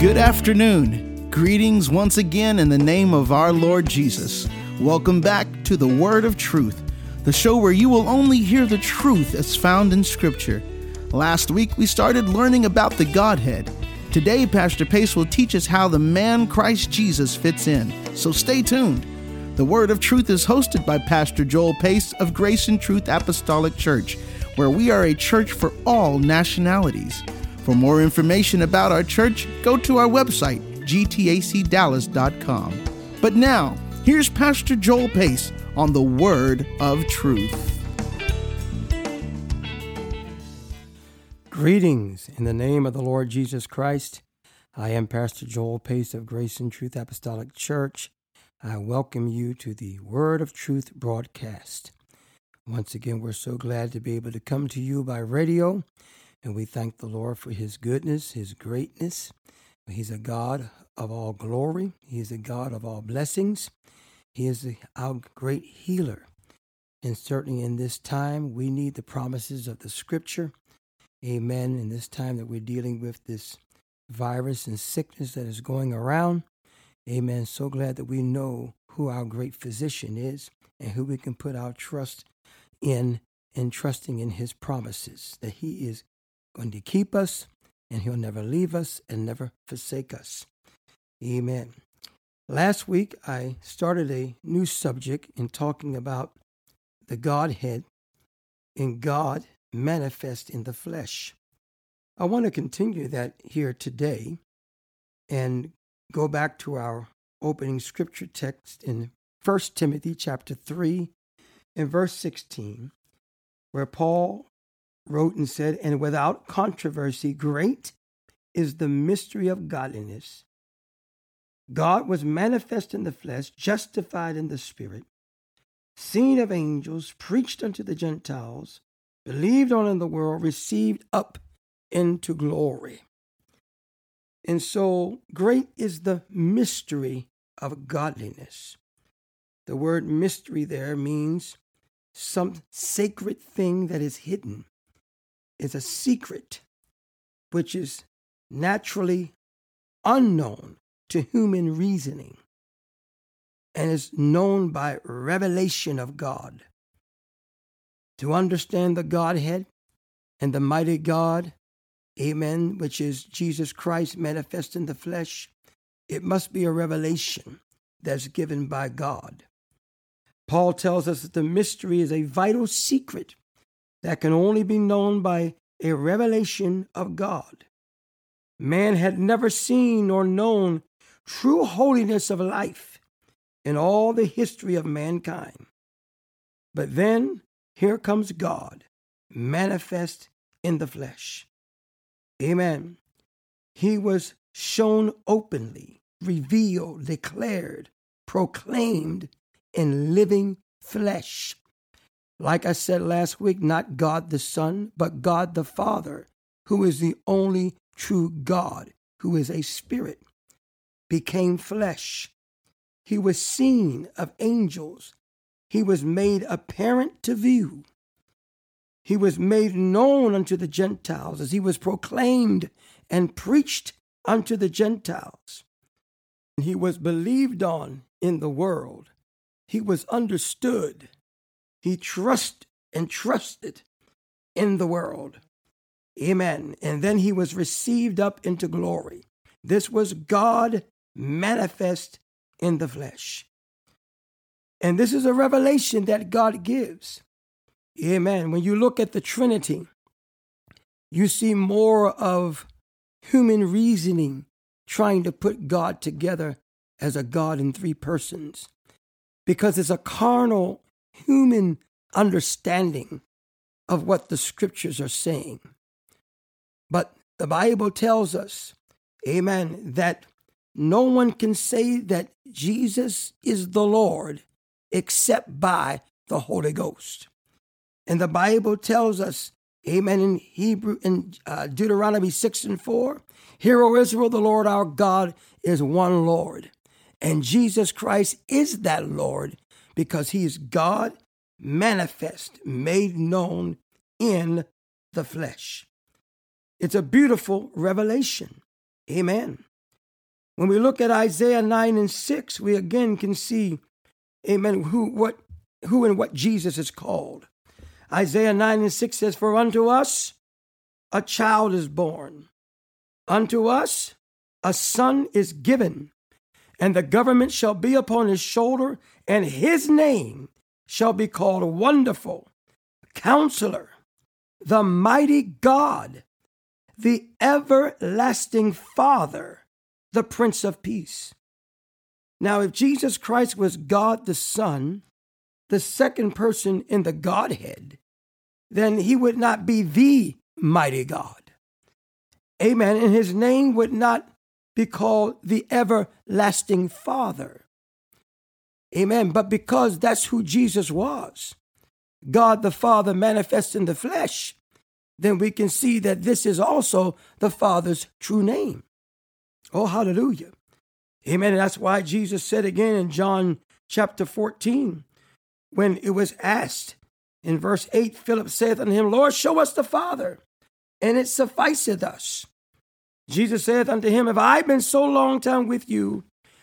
Good afternoon. Greetings once again in the name of our Lord Jesus. Welcome back to the Word of Truth, the show where you will only hear the truth as found in Scripture. Last week we started learning about the Godhead. Today, Pastor Pace will teach us how the man Christ Jesus fits in. So stay tuned. The Word of Truth is hosted by Pastor Joel Pace of Grace and Truth Apostolic Church, where we are a church for all nationalities. For more information about our church, go to our website, gtacdallas.com. But now, here's Pastor Joel Pace on the Word of Truth. Greetings in the name of the Lord Jesus Christ. I am Pastor Joel Pace of Grace and Truth Apostolic Church. I welcome you to the Word of Truth broadcast. Once again, we're so glad to be able to come to you by radio and we thank the Lord for his goodness, his greatness. He's a God of all glory. He is a God of all blessings. He is our great healer. And certainly in this time, we need the promises of the scripture. Amen. In this time that we're dealing with this virus and sickness that is going around. Amen. So glad that we know who our great physician is and who we can put our trust in and trusting in his promises that he is going to keep us, and He'll never leave us and never forsake us. Amen. Last week, I started a new subject in talking about the Godhead and God manifest in the flesh. I want to continue that here today and go back to our opening scripture text in 1 Timothy chapter 3 and verse 16, where Paul wrote and said, And without controversy, great is the mystery of godliness. God was manifest in the flesh, justified in the spirit, seen of angels, preached unto the Gentiles, believed on in the world, received up into glory. And so great is the mystery of godliness. The word mystery there means some sacred thing that is hidden is a secret which is naturally unknown to human reasoning and is known by revelation of God. To understand the Godhead and the mighty God, amen, which is Jesus Christ manifest in the flesh, it must be a revelation that's given by God. Paul tells us that the mystery is a vital secret that can only be known by a revelation of God. Man had never seen nor known true holiness of life in all the history of mankind. But then here comes God, manifest in the flesh. Amen. He was shown openly, revealed, declared, proclaimed in living flesh. Like I said last week, not God the Son, but God the Father, who is the only true God, who is a spirit, became flesh. He was seen of angels. He was made apparent to view. He was made known unto the Gentiles as he was proclaimed and preached unto the Gentiles. He was believed on in the world. He was understood he trusted and trusted in the world. Amen. And then he was received up into glory. This was God manifest in the flesh. And this is a revelation that God gives. Amen. When you look at the Trinity, you see more of human reasoning trying to put God together as a God in three persons because it's a carnal human understanding of what the scriptures are saying. But the Bible tells us, amen, that no one can say that Jesus is the Lord except by the Holy Ghost. And the Bible tells us, amen, in Hebrew, in uh, Deuteronomy 6 and 4, Hear, O Israel, the Lord our God is one Lord. And Jesus Christ is that Lord because he is God manifest, made known in the flesh. It's a beautiful revelation. Amen. When we look at Isaiah 9 and 6, we again can see, amen, who, what, who and what Jesus is called. Isaiah 9 and 6 says, For unto us a child is born, unto us a son is given, and the government shall be upon his shoulder, and his name shall be called Wonderful, Counselor, the Mighty God, the Everlasting Father, the Prince of Peace. Now, if Jesus Christ was God the Son, the second person in the Godhead, then he would not be the mighty God. Amen. And his name would not be called the everlasting Father. Amen. But because that's who Jesus was, God the Father manifest in the flesh, then we can see that this is also the Father's true name. Oh, hallelujah. Amen. And that's why Jesus said again in John chapter 14, when it was asked in verse 8, Philip saith unto him, Lord, show us the Father, and it sufficeth us. Jesus saith unto him, Have I been so long time with you,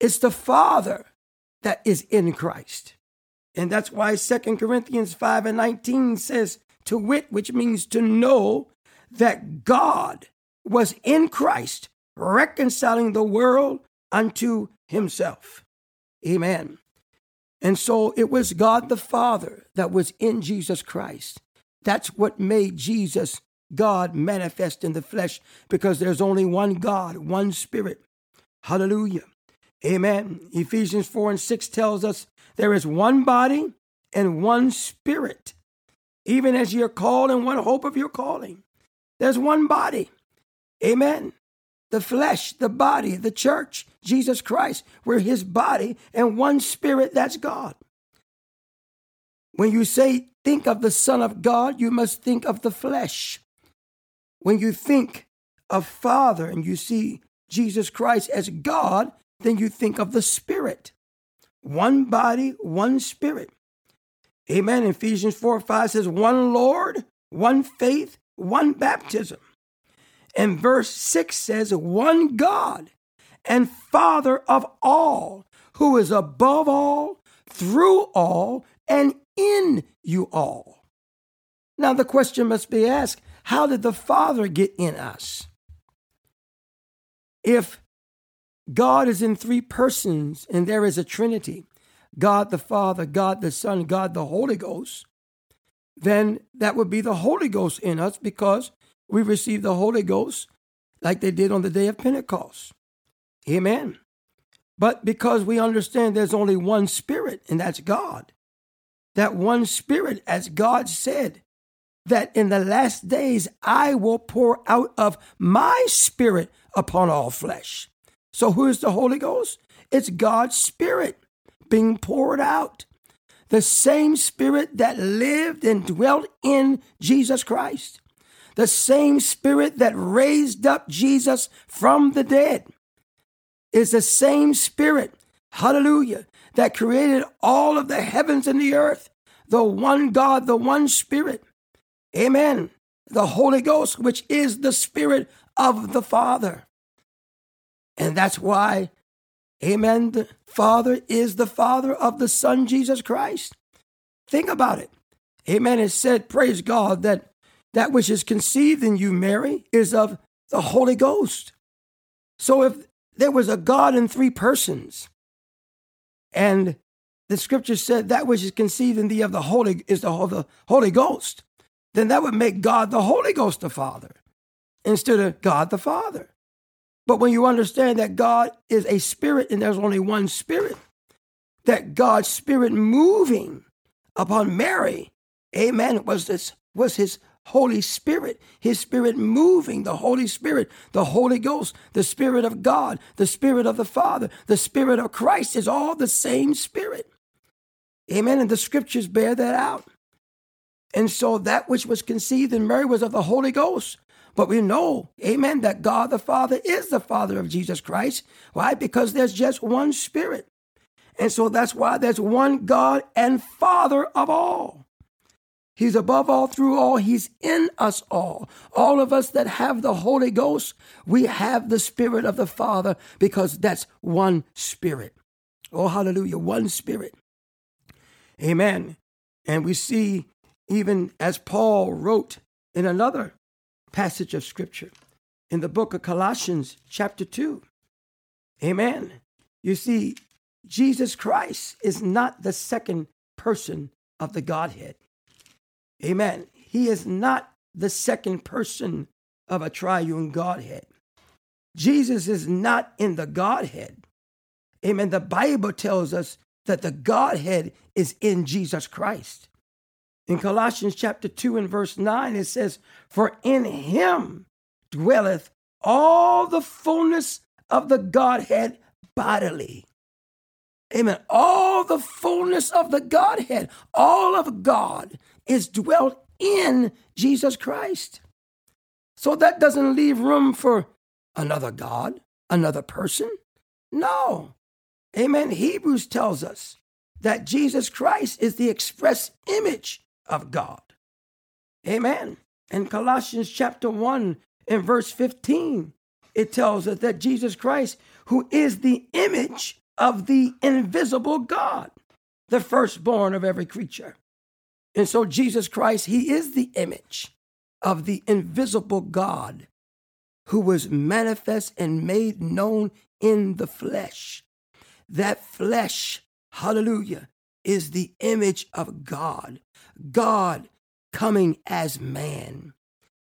it's the Father that is in Christ. And that's why Second Corinthians 5 and 19 says, to wit, which means to know that God was in Christ, reconciling the world unto himself. Amen. And so it was God the Father that was in Jesus Christ. That's what made Jesus God manifest in the flesh because there's only one God, one Spirit. Hallelujah. Amen. Ephesians 4 and 6 tells us there is one body and one Spirit, even as you're called in one hope of your calling. There's one body. Amen. The flesh, the body, the church, Jesus Christ, we're his body, and one Spirit, that's God. When you say, think of the Son of God, you must think of the flesh. When you think of Father and you see Jesus Christ as God, then you think of the Spirit. One body, one Spirit. Amen. Ephesians 4 5 says, one Lord, one faith, one baptism. And verse 6 says, one God and Father of all, who is above all, through all, and in you all. Now the question must be asked how did the Father get in us? If God is in three persons and there is a Trinity God the Father, God the Son, God the Holy Ghost then that would be the Holy Ghost in us because we receive the Holy Ghost like they did on the day of Pentecost. Amen. But because we understand there's only one Spirit, and that's God, that one Spirit, as God said, that in the last days I will pour out of my spirit upon all flesh. So, who is the Holy Ghost? It's God's Spirit being poured out. The same Spirit that lived and dwelt in Jesus Christ. The same Spirit that raised up Jesus from the dead is the same Spirit, hallelujah, that created all of the heavens and the earth. The one God, the one Spirit Amen. The Holy Ghost, which is the Spirit of the Father. And that's why, amen, the Father is the Father of the Son, Jesus Christ. Think about it. Amen. It said, praise God, that that which is conceived in you, Mary, is of the Holy Ghost. So if there was a God in three persons, and the scripture said that which is conceived in thee of the Holy is the Holy Ghost, then that would make God the Holy Ghost the Father instead of God the Father. But when you understand that God is a spirit and there's only one spirit, that God's spirit moving upon Mary, amen, was this was his Holy Spirit, His Spirit moving, the Holy Spirit, the Holy Ghost, the Spirit of God, the Spirit of the Father, the Spirit of Christ is all the same Spirit. Amen. And the scriptures bear that out. And so that which was conceived in Mary was of the Holy Ghost. But we know, amen, that God the Father is the Father of Jesus Christ. Why? Because there's just one Spirit. And so that's why there's one God and Father of all. He's above all, through all. He's in us all. All of us that have the Holy Ghost, we have the Spirit of the Father because that's one Spirit. Oh, hallelujah, one Spirit. Amen. And we see, even as Paul wrote in another passage of Scripture, in the book of Colossians, chapter 2. Amen. You see, Jesus Christ is not the second person of the Godhead. Amen. He is not the second person of a triune Godhead. Jesus is not in the Godhead. Amen. The Bible tells us that the Godhead is in Jesus Christ. In Colossians chapter 2 and verse 9, it says, For in him dwelleth all the fullness of the Godhead bodily. Amen. All the fullness of the Godhead, all of God is dwelt in Jesus Christ. So that doesn't leave room for another God, another person. No. Amen. Hebrews tells us that Jesus Christ is the express image of God. Amen. In Colossians chapter 1 and verse 15, it tells us that Jesus Christ, who is the image of the invisible God, the firstborn of every creature. And so, Jesus Christ, He is the image of the invisible God who was manifest and made known in the flesh. That flesh, hallelujah, is the image of God. God coming as man.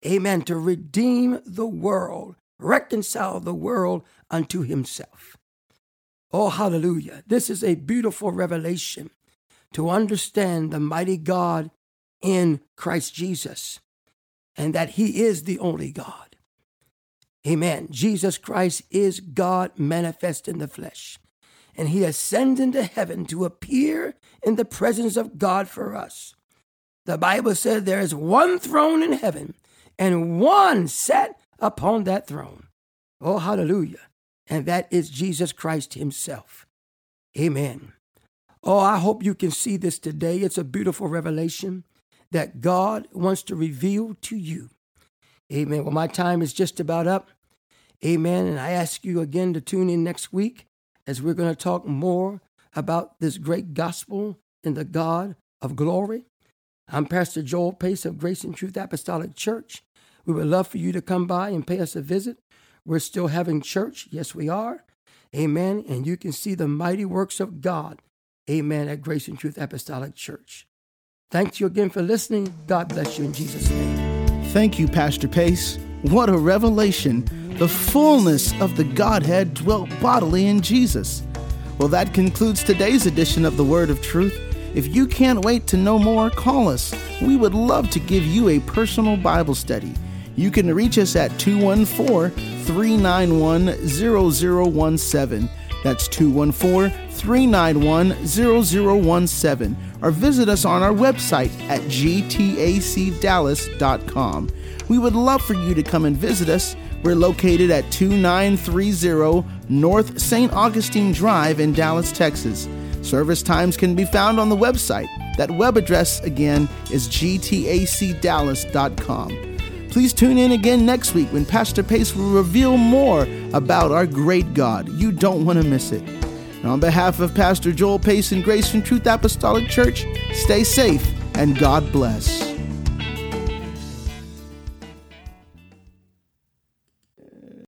Amen. To redeem the world, reconcile the world unto Himself. Oh, hallelujah. This is a beautiful revelation to understand the mighty God in Christ Jesus and that He is the only God. Amen. Jesus Christ is God manifest in the flesh, and He ascended into heaven to appear in the presence of God for us. The Bible said there is one throne in heaven and one sat upon that throne. Oh, hallelujah and that is Jesus Christ Himself. Amen. Oh, I hope you can see this today. It's a beautiful revelation that God wants to reveal to you. Amen. Well, my time is just about up. Amen. And I ask you again to tune in next week as we're going to talk more about this great gospel in the God of glory. I'm Pastor Joel Pace of Grace and Truth Apostolic Church. We would love for you to come by and pay us a visit. We're still having church. Yes, we are. Amen. And you can see the mighty works of God. Amen. At Grace and Truth Apostolic Church. Thank you again for listening. God bless you in Jesus' name. Thank you, Pastor Pace. What a revelation. The fullness of the Godhead dwelt bodily in Jesus. Well, that concludes today's edition of the Word of Truth. If you can't wait to know more, call us. We would love to give you a personal Bible study. You can reach us at 214 391 0017. That's 214 391 0017. Or visit us on our website at gtacdallas.com. We would love for you to come and visit us. We're located at 2930 North St. Augustine Drive in Dallas, Texas. Service times can be found on the website. That web address again is gtacdallas.com. Please tune in again next week when Pastor Pace will reveal more about our great God. You don't want to miss it. And on behalf of Pastor Joel Pace and Grace and Truth Apostolic Church, stay safe and God bless.